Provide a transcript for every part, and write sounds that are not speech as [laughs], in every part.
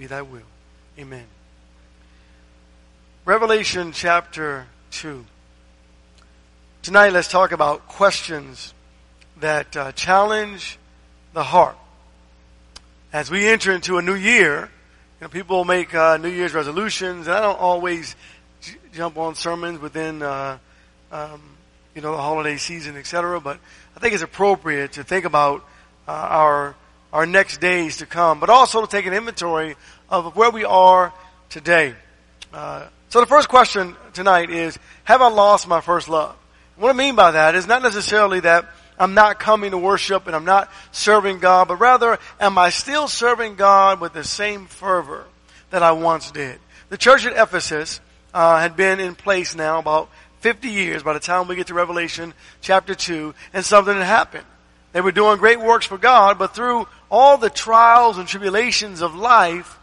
be thy will. Amen. Revelation chapter 2. Tonight, let's talk about questions that uh, challenge the heart. As we enter into a new year, you know, people make uh, New Year's resolutions, and I don't always j- jump on sermons within, uh, um, you know, the holiday season, etc. But I think it's appropriate to think about uh, our our next days to come, but also to take an inventory of where we are today. Uh, so the first question tonight is: Have I lost my first love? What I mean by that is not necessarily that I'm not coming to worship and I'm not serving God, but rather, am I still serving God with the same fervor that I once did? The church at Ephesus uh, had been in place now about 50 years by the time we get to Revelation chapter 2, and something had happened. They were doing great works for God, but through all the trials and tribulations of life,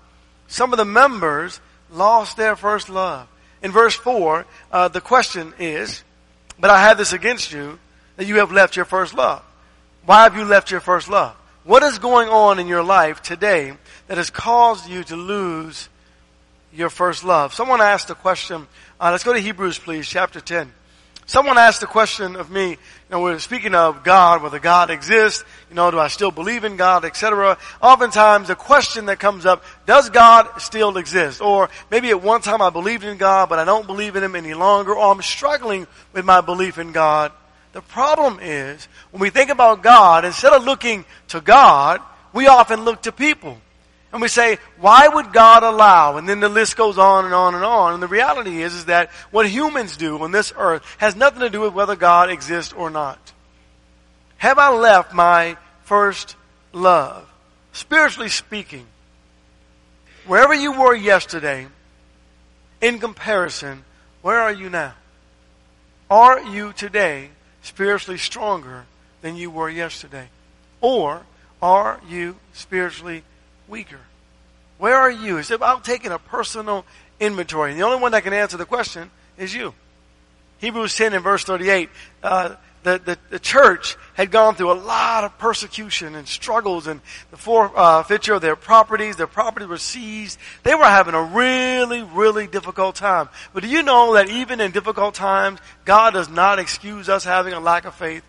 some of the members lost their first love. In verse 4, uh, the question is, but I have this against you, that you have left your first love. Why have you left your first love? What is going on in your life today that has caused you to lose your first love? Someone asked a question. Uh, let's go to Hebrews, please, chapter 10. Someone asked the question of me, you know, we're speaking of God, whether God exists, you know, do I still believe in God, etc. Oftentimes the question that comes up, does God still exist? Or maybe at one time I believed in God, but I don't believe in Him any longer, or I'm struggling with my belief in God. The problem is, when we think about God, instead of looking to God, we often look to people. And we say, why would God allow? And then the list goes on and on and on. And the reality is, is that what humans do on this earth has nothing to do with whether God exists or not. Have I left my first love? Spiritually speaking, wherever you were yesterday, in comparison, where are you now? Are you today spiritually stronger than you were yesterday? Or are you spiritually weaker? Where are you? It's about taking a personal inventory. And the only one that can answer the question is you. Hebrews 10 and verse 38, uh, the, the, the, church had gone through a lot of persecution and struggles and the forfeiture uh, of their properties. Their properties were seized. They were having a really, really difficult time. But do you know that even in difficult times, God does not excuse us having a lack of faith?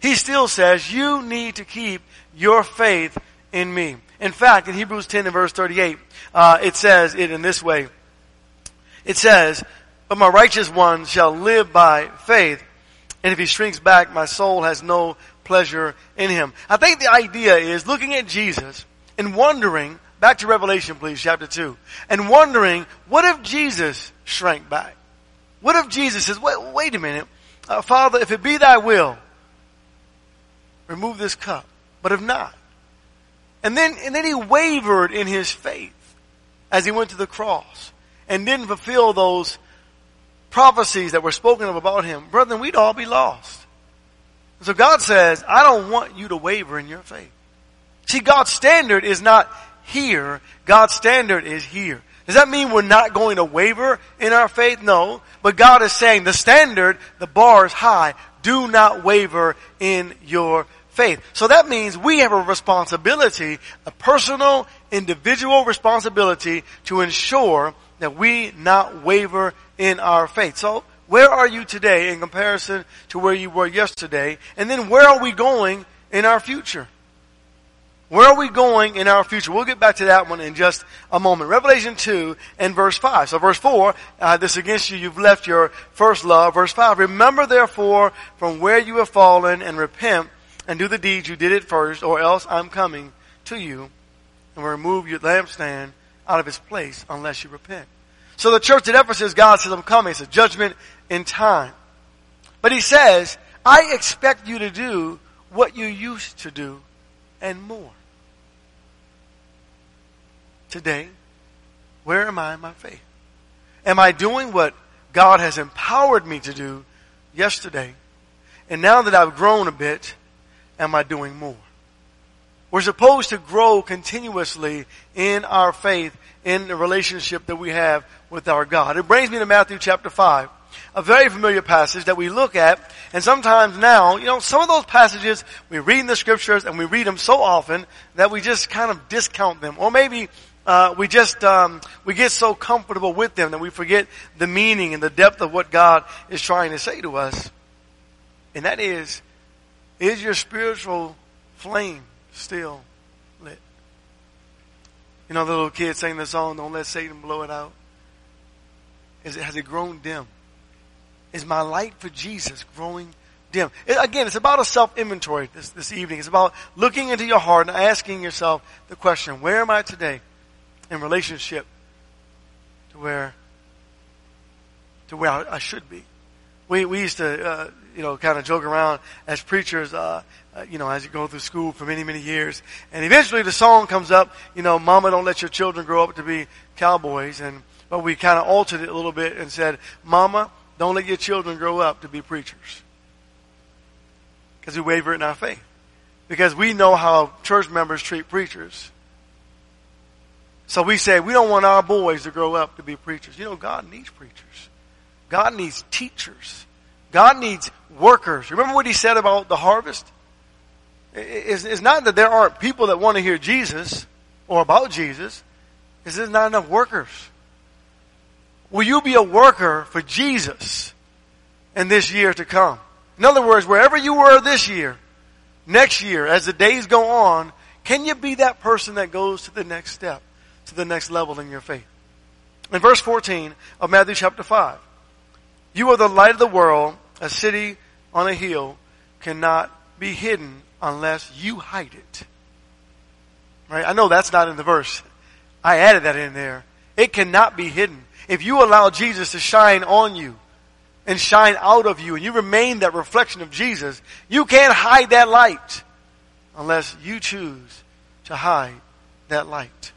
He still says, you need to keep your faith in me. In fact, in Hebrews 10 and verse 38, uh, it says it in this way. It says, but my righteous one shall live by faith, and if he shrinks back, my soul has no pleasure in him. I think the idea is looking at Jesus and wondering, back to Revelation please, chapter 2, and wondering, what if Jesus shrank back? What if Jesus says, wait, wait a minute, uh, Father, if it be thy will, remove this cup. But if not, and then, and then he wavered in his faith as he went to the cross and didn't fulfill those prophecies that were spoken of about him. Brethren, we'd all be lost. So God says, I don't want you to waver in your faith. See, God's standard is not here. God's standard is here. Does that mean we're not going to waver in our faith? No. But God is saying the standard, the bar is high. Do not waver in your faith. So that means we have a responsibility, a personal, individual responsibility to ensure that we not waver in our faith. So where are you today in comparison to where you were yesterday? And then where are we going in our future? Where are we going in our future? We'll get back to that one in just a moment. Revelation 2 and verse 5. So verse 4, uh, this against you, you've left your first love. Verse 5, remember therefore from where you have fallen and repent and do the deeds you did at first, or else I'm coming to you and will remove your lampstand out of its place unless you repent. So the church at Ephesus, God says, I'm coming. It's a judgment in time. But he says, I expect you to do what you used to do and more. Today, where am I in my faith? Am I doing what God has empowered me to do yesterday? And now that I've grown a bit, am I doing more? We're supposed to grow continuously in our faith, in the relationship that we have with our God. It brings me to Matthew chapter 5, a very familiar passage that we look at, and sometimes now, you know, some of those passages we read in the scriptures and we read them so often that we just kind of discount them. Or maybe uh, we just um, we get so comfortable with them that we forget the meaning and the depth of what God is trying to say to us. And that is, is your spiritual flame still lit? You know, the little kid sang the song, "Don't let Satan blow it out." Is it has it grown dim? Is my light for Jesus growing dim? It, again, it's about a self inventory this, this evening. It's about looking into your heart and asking yourself the question: Where am I today in relationship to where to where I, I should be? We we used to uh, you know kind of joke around as preachers. Uh, uh, you know, as you go through school for many, many years. And eventually the song comes up, you know, Mama, don't let your children grow up to be cowboys. And, but we kind of altered it a little bit and said, Mama, don't let your children grow up to be preachers. Because we waver in our faith. Because we know how church members treat preachers. So we say, we don't want our boys to grow up to be preachers. You know, God needs preachers. God needs teachers. God needs workers. Remember what he said about the harvest? It's, not that there aren't people that want to hear Jesus or about Jesus. It's there's not enough workers. Will you be a worker for Jesus in this year to come? In other words, wherever you were this year, next year, as the days go on, can you be that person that goes to the next step, to the next level in your faith? In verse 14 of Matthew chapter 5, you are the light of the world. A city on a hill cannot be hidden unless you hide it. Right? I know that's not in the verse. I added that in there. It cannot be hidden. If you allow Jesus to shine on you and shine out of you and you remain that reflection of Jesus, you can't hide that light unless you choose to hide that light.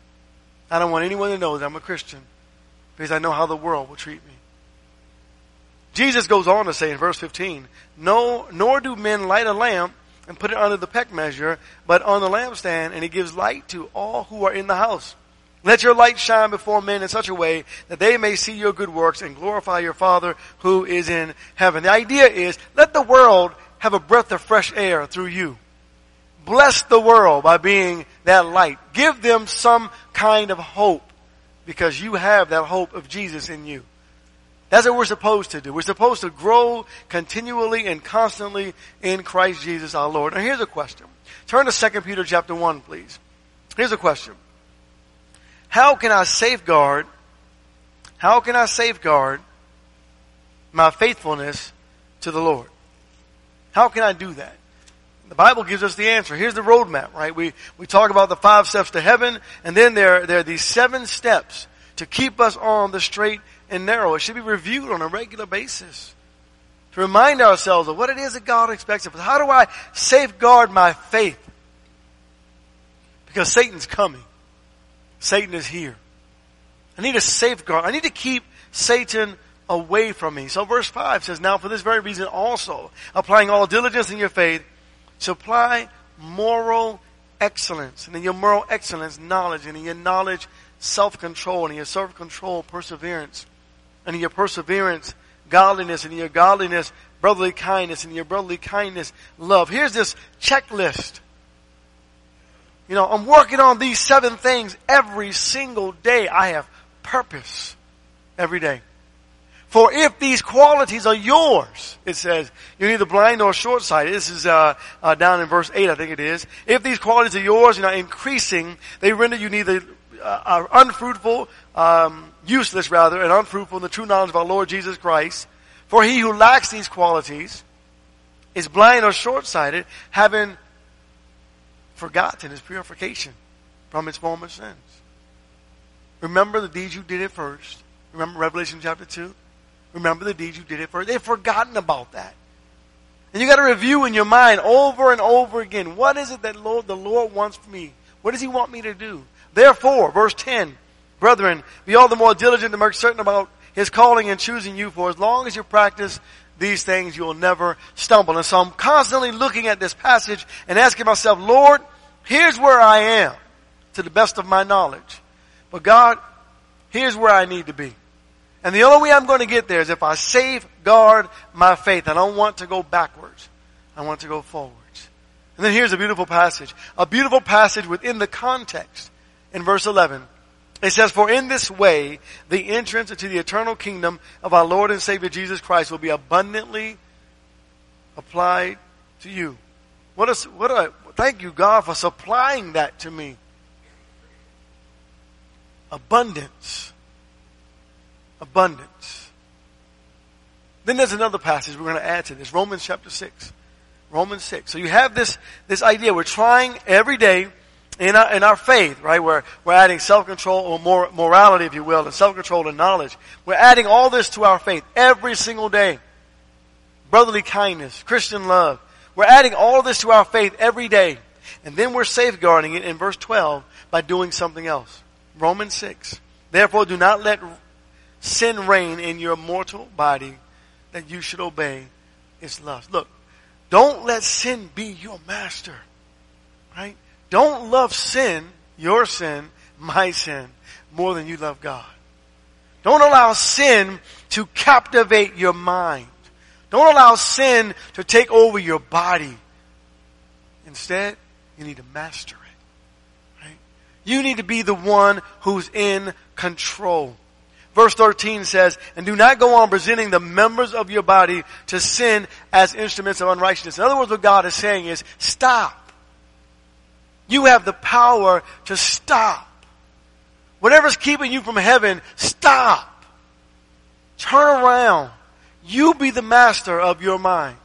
I don't want anyone to know that I'm a Christian because I know how the world will treat me. Jesus goes on to say in verse 15, no, nor do men light a lamp and put it under the peck measure, but on the lampstand, and he gives light to all who are in the house. Let your light shine before men in such a way that they may see your good works and glorify your Father who is in heaven. The idea is, let the world have a breath of fresh air through you. Bless the world by being that light. Give them some kind of hope because you have that hope of Jesus in you. That's what we're supposed to do. We're supposed to grow continually and constantly in Christ Jesus our Lord. Now here's a question. Turn to 2 Peter chapter 1, please. Here's a question. How can I safeguard, how can I safeguard my faithfulness to the Lord? How can I do that? The Bible gives us the answer. Here's the roadmap, right? We, we talk about the five steps to heaven, and then there, there are these seven steps to keep us on the straight and narrow. It should be reviewed on a regular basis to remind ourselves of what it is that God expects of us. How do I safeguard my faith? Because Satan's coming. Satan is here. I need to safeguard. I need to keep Satan away from me. So verse 5 says, Now for this very reason also, applying all diligence in your faith, supply moral excellence. And in your moral excellence, knowledge. And in your knowledge, self-control. And in your self-control, perseverance and in your perseverance, godliness, and in your godliness, brotherly kindness, and in your brotherly kindness, love. Here's this checklist. You know, I'm working on these seven things every single day. I have purpose every day. For if these qualities are yours, it says, you're neither blind nor short-sighted. This is uh, uh, down in verse 8, I think it is. If these qualities are yours and are increasing, they render you neither uh, unfruitful, um, useless rather, and unfruitful in the true knowledge of our Lord Jesus Christ. For he who lacks these qualities is blind or short-sighted, having forgotten his purification from his former sins. Remember the deeds you did at first. Remember Revelation chapter 2? Remember the deeds you did at first. They've forgotten about that. And you got to review in your mind over and over again. What is it that Lord, the Lord wants me? What does He want me to do? Therefore, verse 10, Brethren, be all the more diligent to make certain about His calling and choosing you, for as long as you practice these things, you will never stumble. And so I'm constantly looking at this passage and asking myself, Lord, here's where I am to the best of my knowledge. But God, here's where I need to be. And the only way I'm going to get there is if I safeguard my faith. I don't want to go backwards. I want to go forwards. And then here's a beautiful passage. A beautiful passage within the context in verse 11 It says, For in this way, the entrance into the eternal kingdom of our Lord and Savior Jesus Christ will be abundantly applied to you. What a, what a, thank you God for supplying that to me. Abundance. Abundance. Then there's another passage we're going to add to this. Romans chapter 6. Romans 6. So you have this, this idea. We're trying every day in our, in our faith, right? We're, we're adding self-control or more, morality, if you will, and self-control and knowledge. We're adding all this to our faith every single day. Brotherly kindness, Christian love. We're adding all this to our faith every day. And then we're safeguarding it in verse 12 by doing something else. Romans 6. Therefore do not let sin reign in your mortal body that you should obey its lust. Look, don't let sin be your master. Right? Don't love sin, your sin, my sin, more than you love God. Don't allow sin to captivate your mind. Don't allow sin to take over your body. Instead, you need to master it. Right? You need to be the one who's in control. Verse 13 says, and do not go on presenting the members of your body to sin as instruments of unrighteousness. In other words, what God is saying is, stop. You have the power to stop. Whatever's keeping you from heaven, stop. Turn around. You be the master of your mind.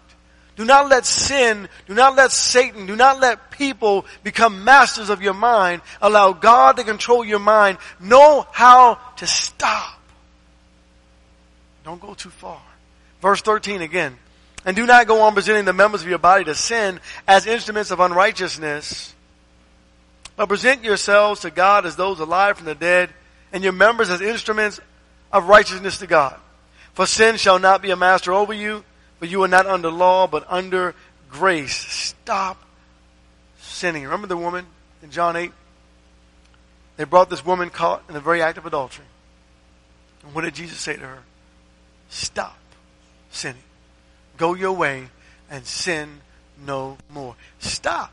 Do not let sin, do not let Satan, do not let people become masters of your mind. Allow God to control your mind. Know how to stop. Don't go too far. Verse 13 again. And do not go on presenting the members of your body to sin as instruments of unrighteousness, but present yourselves to God as those alive from the dead, and your members as instruments of righteousness to God. For sin shall not be a master over you, for you are not under law, but under grace. Stop sinning. Remember the woman in John 8? They brought this woman caught in the very act of adultery. And what did Jesus say to her? Stop sinning. Go your way and sin no more. Stop.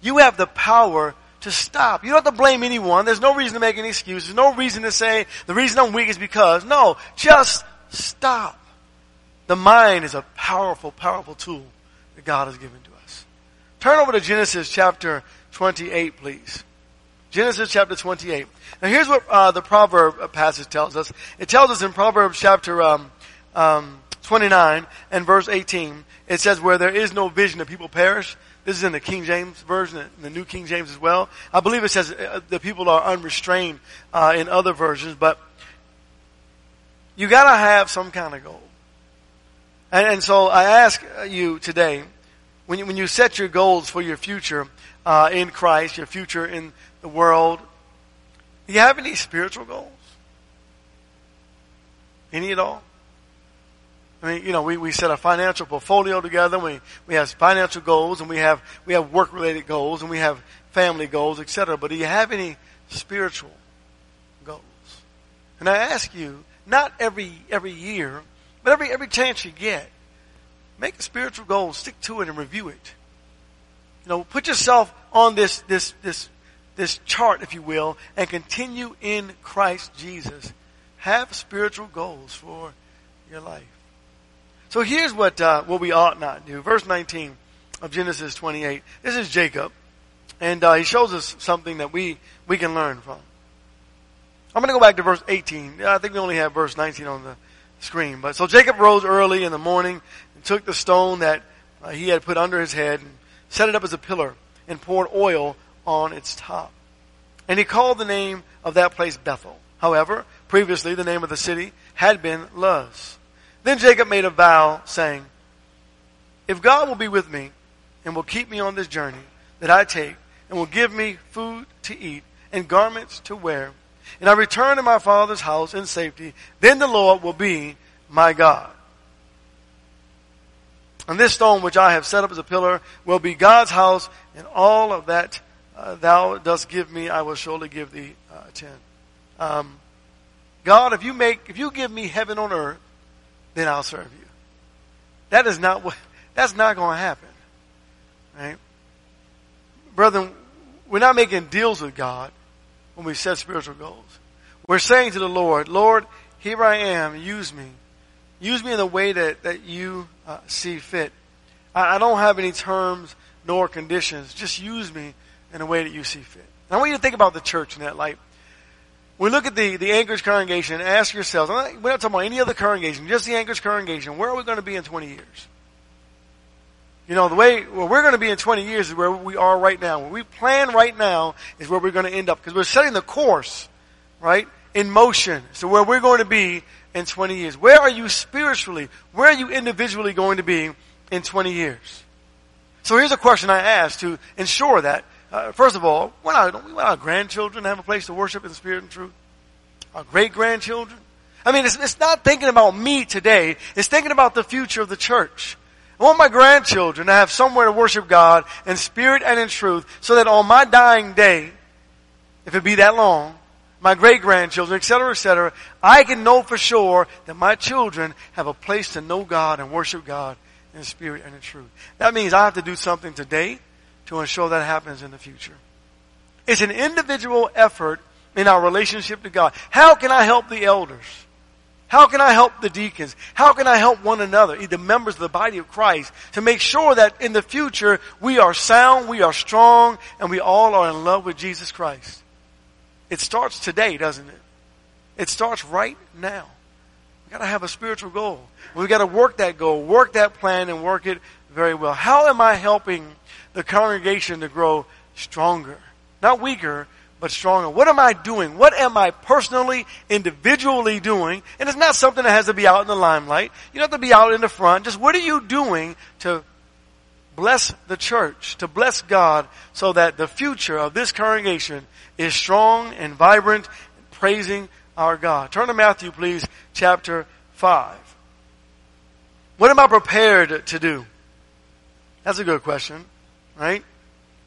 You have the power to stop. You don't have to blame anyone. There's no reason to make any excuses. No reason to say the reason I'm weak is because. No, just stop. The mind is a powerful, powerful tool that God has given to us. Turn over to Genesis chapter 28, please. Genesis chapter 28. Now here's what uh, the proverb passage tells us. It tells us in Proverbs chapter um, um, 29 and verse 18, it says, where there is no vision, the people perish. This is in the King James version, in the New King James as well. I believe it says uh, the people are unrestrained uh, in other versions, but you gotta have some kind of goal. And, and so I ask you today, when you, when you set your goals for your future uh, in Christ, your future in the world, do you have any spiritual goals? Any at all? I mean, you know, we, we set a financial portfolio together. We, we have financial goals and we have, we have work related goals and we have family goals, etc. But do you have any spiritual goals? And I ask you, not every, every year, but every, every chance you get, make a spiritual goal, stick to it and review it. You know, put yourself on this, this, this, this chart, if you will, and continue in Christ Jesus. Have spiritual goals for your life. So here's what uh, what we ought not do. Verse 19 of Genesis 28. This is Jacob, and uh, he shows us something that we we can learn from. I'm going to go back to verse 18. I think we only have verse 19 on the screen. But so Jacob rose early in the morning and took the stone that uh, he had put under his head and set it up as a pillar and poured oil on its top. And he called the name of that place Bethel. However, previously the name of the city had been Luz. Then Jacob made a vow saying, If God will be with me and will keep me on this journey that I take and will give me food to eat and garments to wear, and I return to my father's house in safety, then the Lord will be my God. And this stone which I have set up as a pillar will be God's house, and all of that uh, thou dost give me, I will surely give thee uh, ten. Um, God, if you make, if you give me heaven on earth, then I'll serve you. That is not what, that's not going to happen. Right? Brethren, we're not making deals with God when we set spiritual goals. We're saying to the Lord, Lord, here I am, use me. Use me in the way that, that you uh, see fit. I, I don't have any terms nor conditions. Just use me in a way that you see fit. I want you to think about the church in that light. We look at the, the Anchorage congregation, and ask yourselves, we're not talking about any other congregation, just the Anchorage congregation, where are we going to be in 20 years? You know, the way where we're going to be in 20 years is where we are right now. Where we plan right now is where we're going to end up because we're setting the course, right, in motion. So where we're going to be in 20 years. Where are you spiritually? Where are you individually going to be in 20 years? So here's a question I ask to ensure that. Uh, first of all, don't we want our grandchildren to have a place to worship in spirit and truth? Our great grandchildren? I mean, it's, it's not thinking about me today. It's thinking about the future of the church. I want my grandchildren to have somewhere to worship God in spirit and in truth so that on my dying day, if it be that long, my great grandchildren, etc., etc., I can know for sure that my children have a place to know God and worship God in spirit and in truth. That means I have to do something today to ensure that happens in the future. It's an individual effort in our relationship to God. How can I help the elders? How can I help the deacons? How can I help one another, the members of the body of Christ, to make sure that in the future we are sound, we are strong, and we all are in love with Jesus Christ? It starts today, doesn't it? It starts right now. We gotta have a spiritual goal. We gotta work that goal, work that plan, and work it very well. How am I helping the congregation to grow stronger? Not weaker, but stronger. What am I doing? What am I personally, individually doing? And it's not something that has to be out in the limelight. You don't have to be out in the front. Just what are you doing to bless the church, to bless God so that the future of this congregation is strong and vibrant, praising our God. Turn to Matthew, please, chapter 5. What am I prepared to do? That's a good question, right?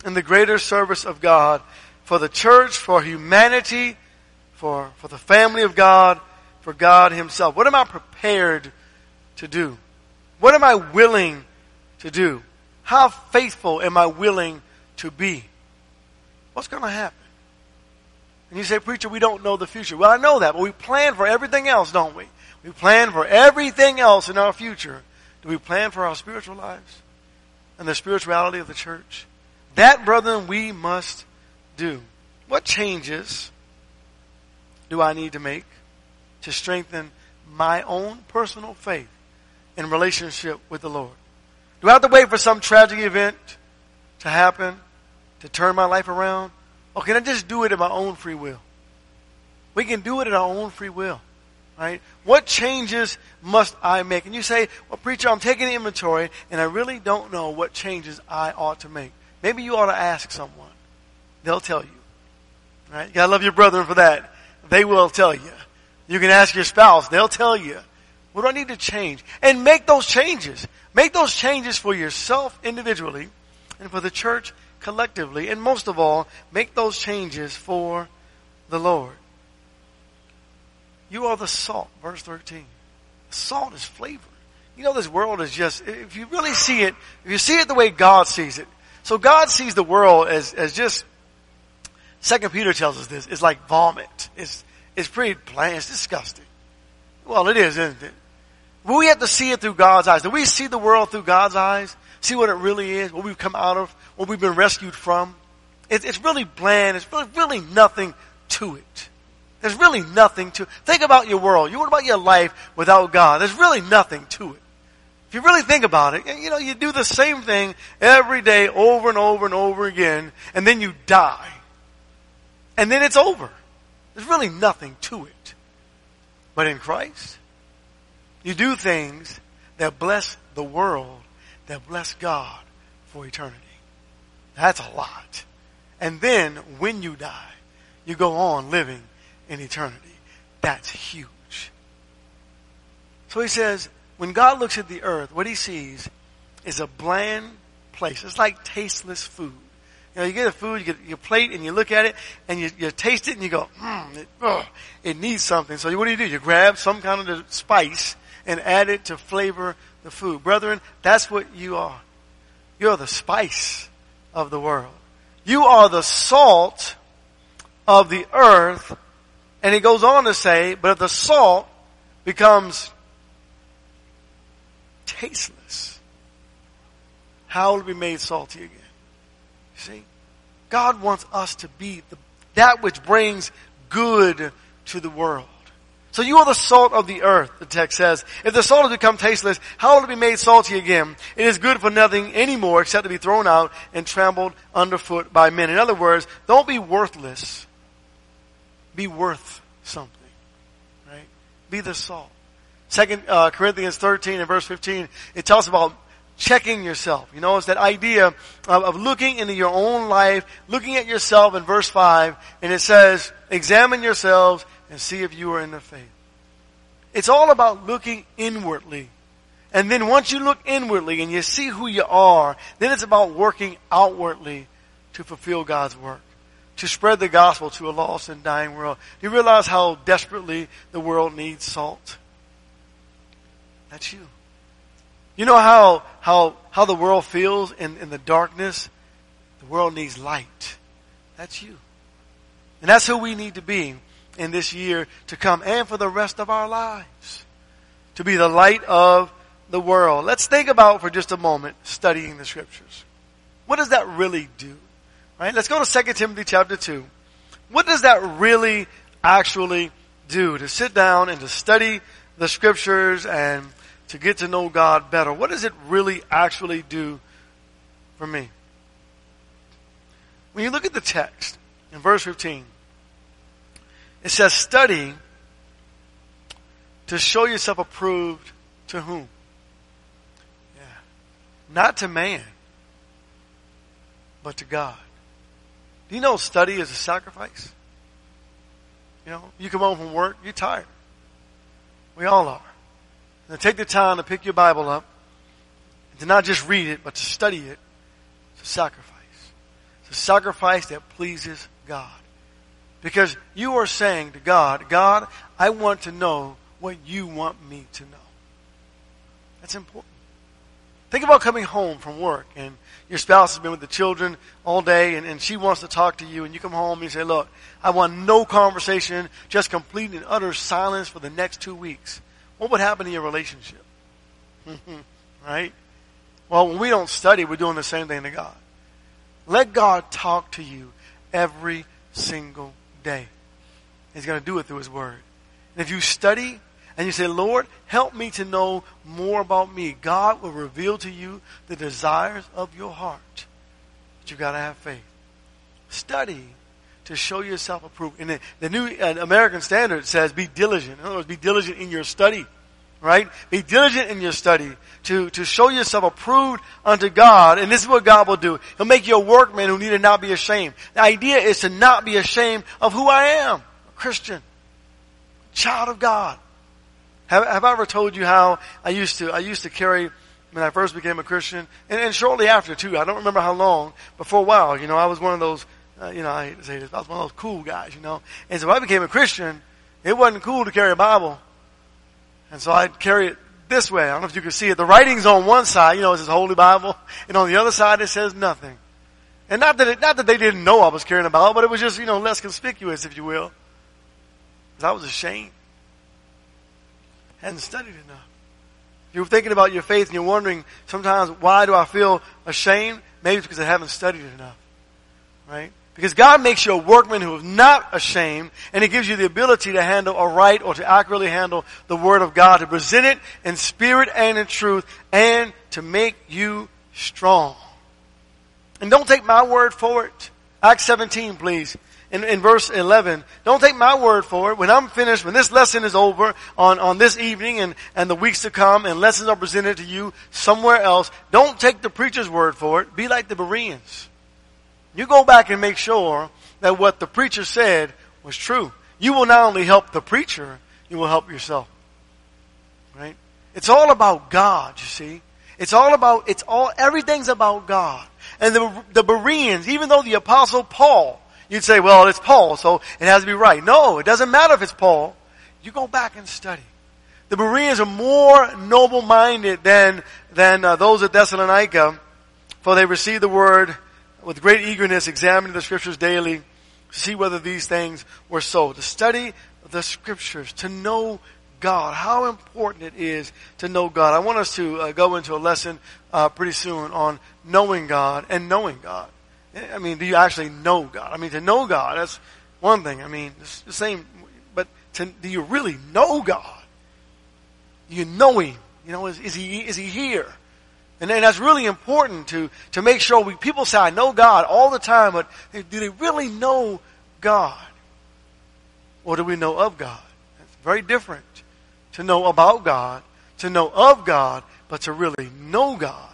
In the greater service of God for the church, for humanity, for, for the family of God, for God Himself? What am I prepared to do? What am I willing to do? How faithful am I willing to be? What's going to happen? And you say, preacher, we don't know the future. Well, I know that, but we plan for everything else, don't we? We plan for everything else in our future. Do we plan for our spiritual lives and the spirituality of the church? That, brethren, we must do? What changes do I need to make to strengthen my own personal faith in relationship with the Lord? Do I have to wait for some tragic event to happen to turn my life around? Or can I just do it in my own free will? We can do it in our own free will. Right? What changes must I make? And you say, well, preacher, I'm taking inventory and I really don't know what changes I ought to make. Maybe you ought to ask someone. They'll tell you. Right? You gotta love your brethren for that. They will tell you. You can ask your spouse. They'll tell you. What do I need to change? And make those changes. Make those changes for yourself individually and for the church collectively. And most of all, make those changes for the Lord. You are the salt, verse 13. Salt is flavor. You know, this world is just, if you really see it, if you see it the way God sees it, so God sees the world as, as just Second Peter tells us this. It's like vomit. It's, it's pretty plain. It's disgusting. Well, it is, isn't it? But we have to see it through God's eyes. Do we see the world through God's eyes? See what it really is? What we've come out of? What we've been rescued from? It, it's really bland. It's really, really nothing to it. There's really nothing to Think about your world. You what about your life without God? There's really nothing to it. If you really think about it, you know, you do the same thing every day over and over and over again, and then you die and then it's over. There's really nothing to it. But in Christ, you do things that bless the world, that bless God for eternity. That's a lot. And then when you die, you go on living in eternity. That's huge. So he says, when God looks at the earth, what he sees is a bland place. It's like tasteless food. You know, you get a food, you get your plate, and you look at it, and you, you taste it, and you go, hmm, it, it needs something. So what do you do? You grab some kind of the spice and add it to flavor the food. Brethren, that's what you are. You're the spice of the world. You are the salt of the earth And he goes on to say, but if the salt becomes tasteless, how will it be made salty again? You see? God wants us to be the, that which brings good to the world. So you are the salt of the earth, the text says. If the salt has become tasteless, how will it be made salty again? It is good for nothing anymore except to be thrown out and trampled underfoot by men. In other words, don't be worthless. Be worth something. Right? Be the salt. Second uh, Corinthians 13 and verse 15, it tells about checking yourself. You know, it's that idea of, of, looking into your own life, looking at yourself in verse 5, and it says, examine yourselves and see if you are in the faith. It's all about looking inwardly. And then once you look inwardly and you see who you are, then it's about working outwardly to fulfill God's work. To spread the gospel to a lost and dying world. Do you realize how desperately the world needs salt? That's you. You know how, how, how the world feels in, in the darkness? The world needs light. That's you. And that's who we need to be in this year to come and for the rest of our lives. To be the light of the world. Let's think about for just a moment studying the scriptures. What does that really do? Right? Let's go to 2 Timothy chapter 2. What does that really actually do? To sit down and to study the scriptures and to get to know God better. What does it really actually do for me? When you look at the text in verse 15, it says, study to show yourself approved to whom? Yeah. Not to man, but to God. Do you know study is a sacrifice? You know, you come home from work, you're tired. We all are. And take the time to pick your Bible up, and to not just read it, but to study it. It's a sacrifice. It's a sacrifice that pleases God. Because you are saying to God, God, I want to know what you want me to know. That's important. Think about coming home from work and your spouse has been with the children all day and, and she wants to talk to you and you come home and you say, look, I want no conversation, just complete and utter silence for the next two weeks. What would happen to your relationship? [laughs] right? Well, when we don't study, we're doing the same thing to God. Let God talk to you every single day. He's going to do it through His Word. And if you study and you say, Lord, help me to know more about me, God will reveal to you the desires of your heart. But you've got to have faith. Study to show yourself approved. And the, the New uh, American Standard says, be diligent. In other words, be diligent in your study. Right? Be diligent in your study to, to show yourself approved unto God. And this is what God will do. He'll make you a workman who need to not be ashamed. The idea is to not be ashamed of who I am. A Christian. Child of God. Have, have I ever told you how I used to, I used to carry when I first became a Christian, and, and shortly after too. I don't remember how long, but for a while, you know, I was one of those, uh, you know, I hate to say this, I was one of those cool guys, you know. And so when I became a Christian, it wasn't cool to carry a Bible. And so I'd carry it this way. I don't know if you can see it. The writing's on one side, you know, it says Holy Bible, [laughs] and on the other side it says nothing. And not that it, not that they didn't know I was carrying a Bible, but it was just, you know, less conspicuous, if you will. I was ashamed. Hadn't studied enough. You're thinking about your faith and you're wondering sometimes, why do I feel ashamed? Maybe it's because I haven't studied enough. Right? Because God makes you a workman who is not ashamed, and He gives you the ability to handle a right or to accurately handle the Word of God, to present it in spirit and in truth, and to make you strong. And don't take my word for it. Acts 17, please. In, in verse 11, don't take my word for it. When I'm finished, when this lesson is over on, on this evening and, and the weeks to come and lessons are presented to you somewhere else, don't take the preacher's word for it. Be like the Bereans. You go back and make sure that what the preacher said was true. You will not only help the preacher, you will help yourself. Right? It's all about God, you see. It's all about, it's all, everything's about God. And the, the Bereans, even though the apostle Paul, you'd say, well, it's Paul, so it has to be right. No, it doesn't matter if it's Paul. You go back and study. The Bereans are more noble-minded than, than uh, those at Thessalonica, for they received the word with great eagerness examining the scriptures daily to see whether these things were so. To study the scriptures, to know God, how important it is to know God. I want us to uh, go into a lesson uh, pretty soon on knowing God and knowing God. I mean, do you actually know God? I mean, to know God, that's one thing. I mean, it's the same, but to, do you really know God? You know Him. You know, is, is He, is He here? And, and that's really important to, to make sure we, people say, I know God all the time, but do they really know God? Or do we know of God? It's very different to know about God, to know of God, but to really know God.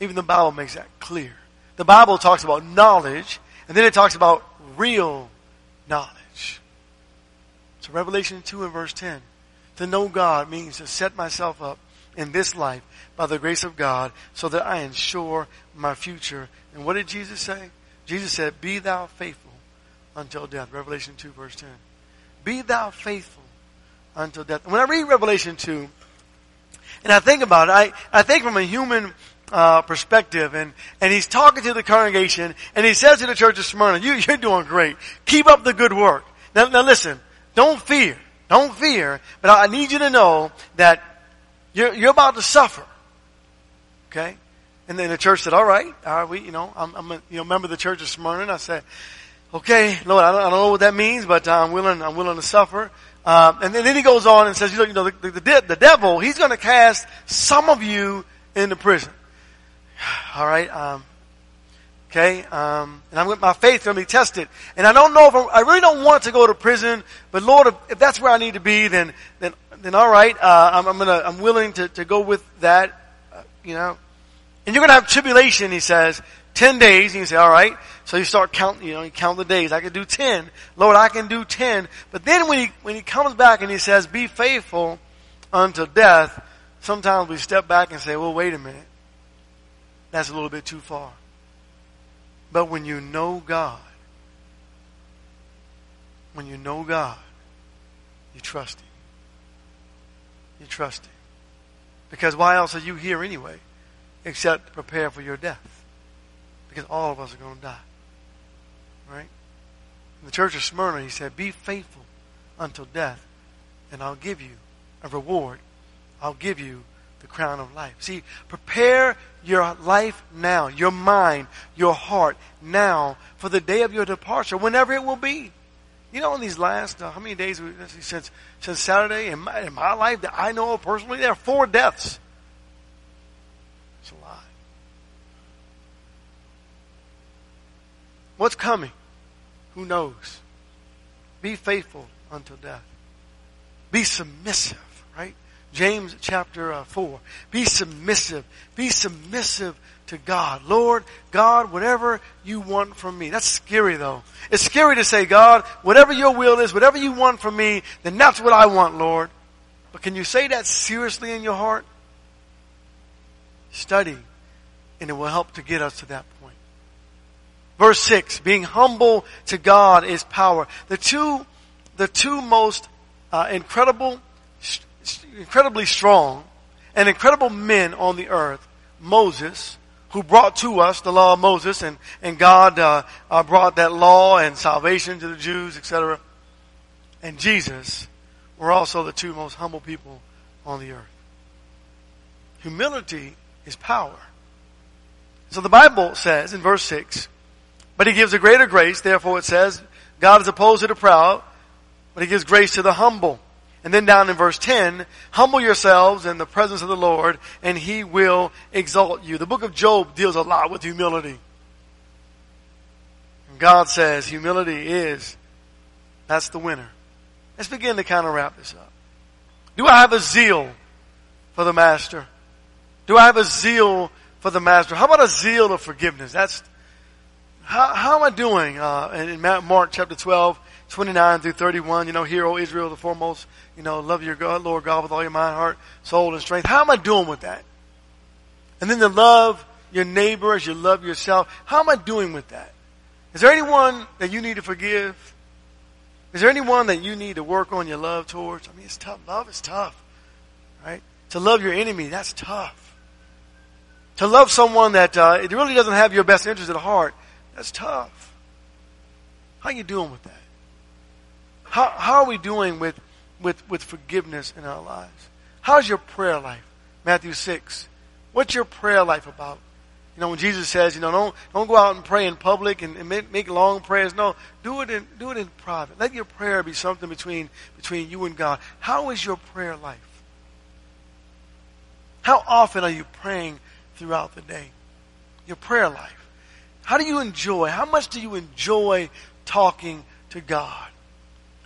Even the Bible makes that clear. The Bible talks about knowledge, and then it talks about real knowledge. So Revelation 2 and verse 10. To know God means to set myself up in this life by the grace of God so that I ensure my future. And what did Jesus say? Jesus said, be thou faithful until death. Revelation 2 verse 10. Be thou faithful until death. When I read Revelation 2, and I think about it, I, I think from a human uh, perspective, and, and he's talking to the congregation, and he says to the church of Smyrna, you, [laughs] you're doing great. Keep up the good work. Now, now listen, don't fear. Don't fear, but I need you to know that you're, you're about to suffer. Okay? And then the church said, all right, all right, we, you know, I'm, I'm a you know, member of the church of Smyrna, and I said, okay, Lord, I don't, I don't know what that means, but uh, I'm willing, I'm willing to suffer. Um, and, then, then he goes on and says, you know, you know the, the, the devil, he's going to cast some of you into prison. [sighs] All right. Um, okay. Um, and I'm with my faith going to be tested. And I don't know if I'm, i really don't want to go to prison, but Lord, if, if, that's where I need to be, then then then all right. Uh, I'm, I'm, gonna I'm willing to to go with that. Uh, you know. And you're going to have tribulation. He says. 10 days, and you say, alright, so you start counting, you know, you count the days. I can do 10. Lord, I can do 10. But then when he, when he comes back and he says, be faithful unto death, sometimes we step back and say, well, wait a minute. That's a little bit too far. But when you know God, when you know God, you trust Him. You trust Him. Because why else are you here anyway? Except to prepare for your death. Because all of us are going to die. Right? In the church of Smyrna, he said, Be faithful until death, and I'll give you a reward. I'll give you the crown of life. See, prepare your life now, your mind, your heart now for the day of your departure, whenever it will be. You know, in these last, uh, how many days since, since Saturday in my, in my life that I know of personally, there are four deaths It's a lot. What's coming? Who knows? Be faithful until death. Be submissive, right? James chapter uh, 4. Be submissive. Be submissive to God. Lord, God, whatever you want from me. That's scary though. It's scary to say, God, whatever your will is, whatever you want from me, then that's what I want, Lord. But can you say that seriously in your heart? Study, and it will help to get us to that point. Verse 6, being humble to God is power. The two, the two most uh, incredible, incredibly strong and incredible men on the earth, Moses, who brought to us the law of Moses, and, and God uh, uh, brought that law and salvation to the Jews, etc. And Jesus were also the two most humble people on the earth. Humility is power. So the Bible says in verse 6, but he gives a greater grace, therefore it says, God is opposed to the proud, but he gives grace to the humble. And then down in verse 10, humble yourselves in the presence of the Lord, and he will exalt you. The book of Job deals a lot with humility. God says humility is, that's the winner. Let's begin to kind of wrap this up. Do I have a zeal for the master? Do I have a zeal for the master? How about a zeal of forgiveness? That's, how, how am I doing? Uh, in Mark chapter 12, 29 through 31, you know, hear, O Israel, the foremost, you know, love your God, Lord God with all your mind, heart, soul, and strength. How am I doing with that? And then to love your neighbor as you love yourself. How am I doing with that? Is there anyone that you need to forgive? Is there anyone that you need to work on your love towards? I mean, it's tough. Love is tough, right? To love your enemy, that's tough. To love someone that uh, it really doesn't have your best interest at heart, that's tough. How you doing with that? How, how are we doing with, with, with forgiveness in our lives? How's your prayer life? Matthew 6. What's your prayer life about? You know, when Jesus says, you know, don't, don't go out and pray in public and, and make, make, long prayers. No, do it in, do it in private. Let your prayer be something between, between you and God. How is your prayer life? How often are you praying throughout the day? Your prayer life. How do you enjoy? How much do you enjoy talking to God?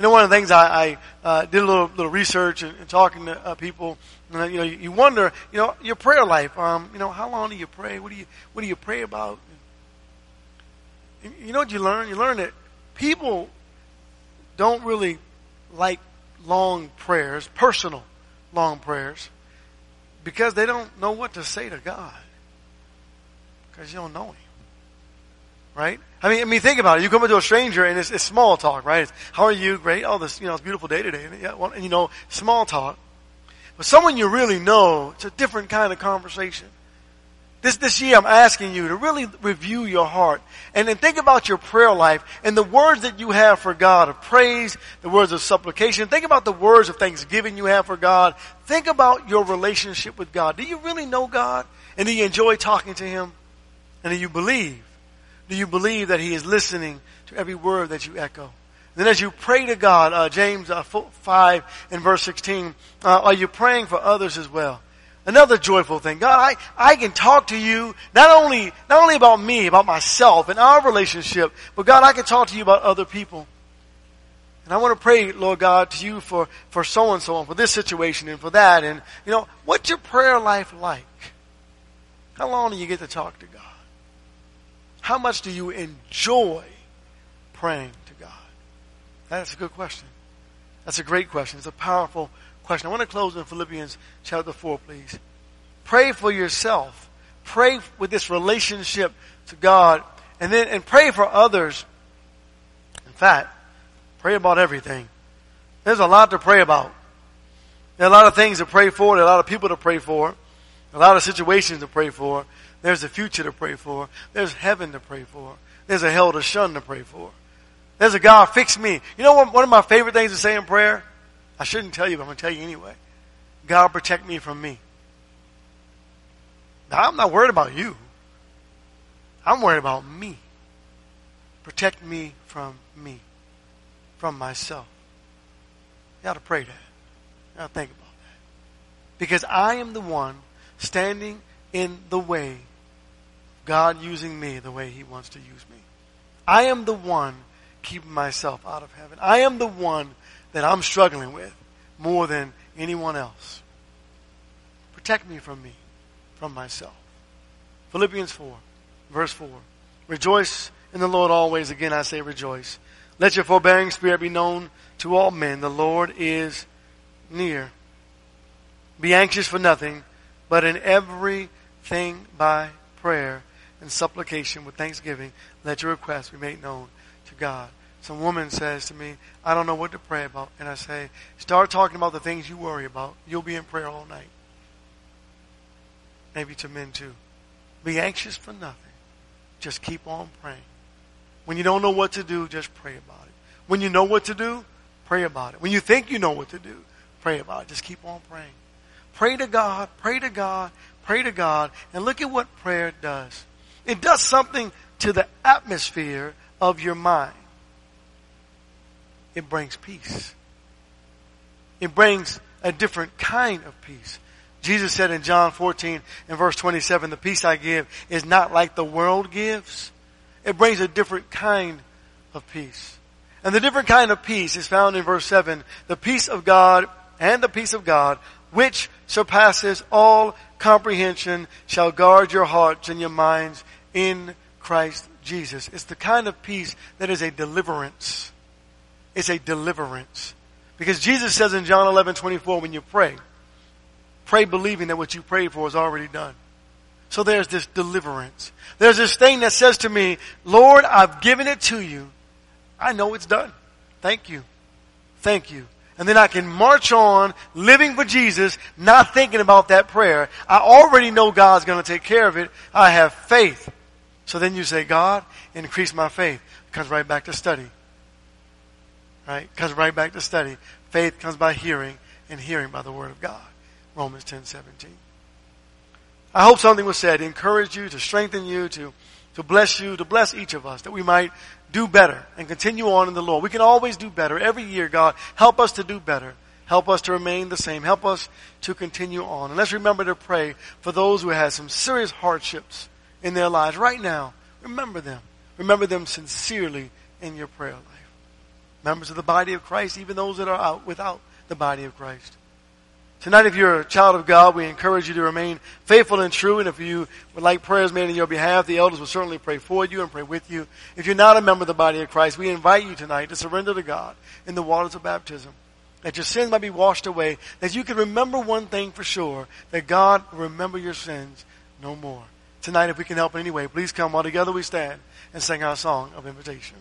You know, one of the things I, I uh, did a little, little research and, and talking to uh, people, and, you know, you, you, wonder, you know, your prayer life. Um, you know, how long do you pray? What do you What do you pray about? You know what you learn? You learn that people don't really like long prayers, personal long prayers, because they don't know what to say to God. Because you don't know Him right? I mean, I mean, think about it. You come into a stranger and it's, it's small talk, right? It's, how are you? Great. Oh, this, you know, it's a beautiful day today. Yeah, well, and you know, small talk. But someone you really know, it's a different kind of conversation. This, this year I'm asking you to really review your heart and then think about your prayer life and the words that you have for God of praise, the words of supplication. Think about the words of thanksgiving you have for God. Think about your relationship with God. Do you really know God? And do you enjoy talking to Him? And do you believe do you believe that He is listening to every word that you echo? Then as you pray to God, uh, James uh, 5 and verse 16, uh, are you praying for others as well? Another joyful thing. God, I, I can talk to you not only, not only about me, about myself and our relationship, but God, I can talk to you about other people. And I want to pray, Lord God, to you for, for so and so and for this situation and for that. And, you know, what's your prayer life like? How long do you get to talk to God? How much do you enjoy praying to God? That's a good question. That's a great question. It's a powerful question. I want to close in Philippians chapter 4, please. Pray for yourself. Pray with this relationship to God. And then, and pray for others. In fact, pray about everything. There's a lot to pray about. There are a lot of things to pray for. There are a lot of people to pray for. A lot of situations to pray for. There's a future to pray for. There's heaven to pray for. There's a hell to shun to pray for. There's a God fix me. You know what, one of my favorite things to say in prayer? I shouldn't tell you, but I'm going to tell you anyway. God protect me from me. Now, I'm not worried about you. I'm worried about me. Protect me from me. From myself. You got to pray that. You got to think about that. Because I am the one standing in the way God using me the way He wants to use me. I am the one keeping myself out of heaven. I am the one that I'm struggling with more than anyone else. Protect me from me, from myself. Philippians 4, verse 4. Rejoice in the Lord always. Again, I say rejoice. Let your forbearing spirit be known to all men. The Lord is near. Be anxious for nothing, but in every thing by prayer and supplication with thanksgiving, let your requests be made known to God. Some woman says to me, I don't know what to pray about. And I say, start talking about the things you worry about. You'll be in prayer all night. Maybe to men too. Be anxious for nothing. Just keep on praying. When you don't know what to do, just pray about it. When you know what to do, pray about it. When you think you know what to do, pray about it. Just keep on praying. Pray to God, pray to God, Pray to God and look at what prayer does. It does something to the atmosphere of your mind. It brings peace. It brings a different kind of peace. Jesus said in John 14 and verse 27, the peace I give is not like the world gives. It brings a different kind of peace. And the different kind of peace is found in verse 7. The peace of God and the peace of God, which surpasses all comprehension shall guard your hearts and your minds in Christ Jesus. It's the kind of peace that is a deliverance. It's a deliverance. Because Jesus says in John 11, 24, when you pray, pray believing that what you prayed for is already done. So there's this deliverance. There's this thing that says to me, Lord, I've given it to you. I know it's done. Thank you. Thank you and then I can march on living for Jesus, not thinking about that prayer. I already know God's going to take care of it. I have faith. So then you say, God, increase my faith. It comes right back to study. Right? Comes right back to study. Faith comes by hearing, and hearing by the Word of God. Romans ten seventeen. I hope something was said to encourage you, to strengthen you, to, to bless you, to bless each of us, that we might do better and continue on in the Lord. We can always do better. Every year, God, help us to do better. Help us to remain the same. Help us to continue on. And let's remember to pray for those who have some serious hardships in their lives right now. Remember them. Remember them sincerely in your prayer life. Members of the body of Christ, even those that are out without the body of Christ. Tonight, if you're a child of God, we encourage you to remain faithful and true. And if you would like prayers made on your behalf, the elders will certainly pray for you and pray with you. If you're not a member of the body of Christ, we invite you tonight to surrender to God in the waters of baptism. That your sins might be washed away. That you can remember one thing for sure. That God will remember your sins no more. Tonight, if we can help in any way, please come while together we stand and sing our song of invitation.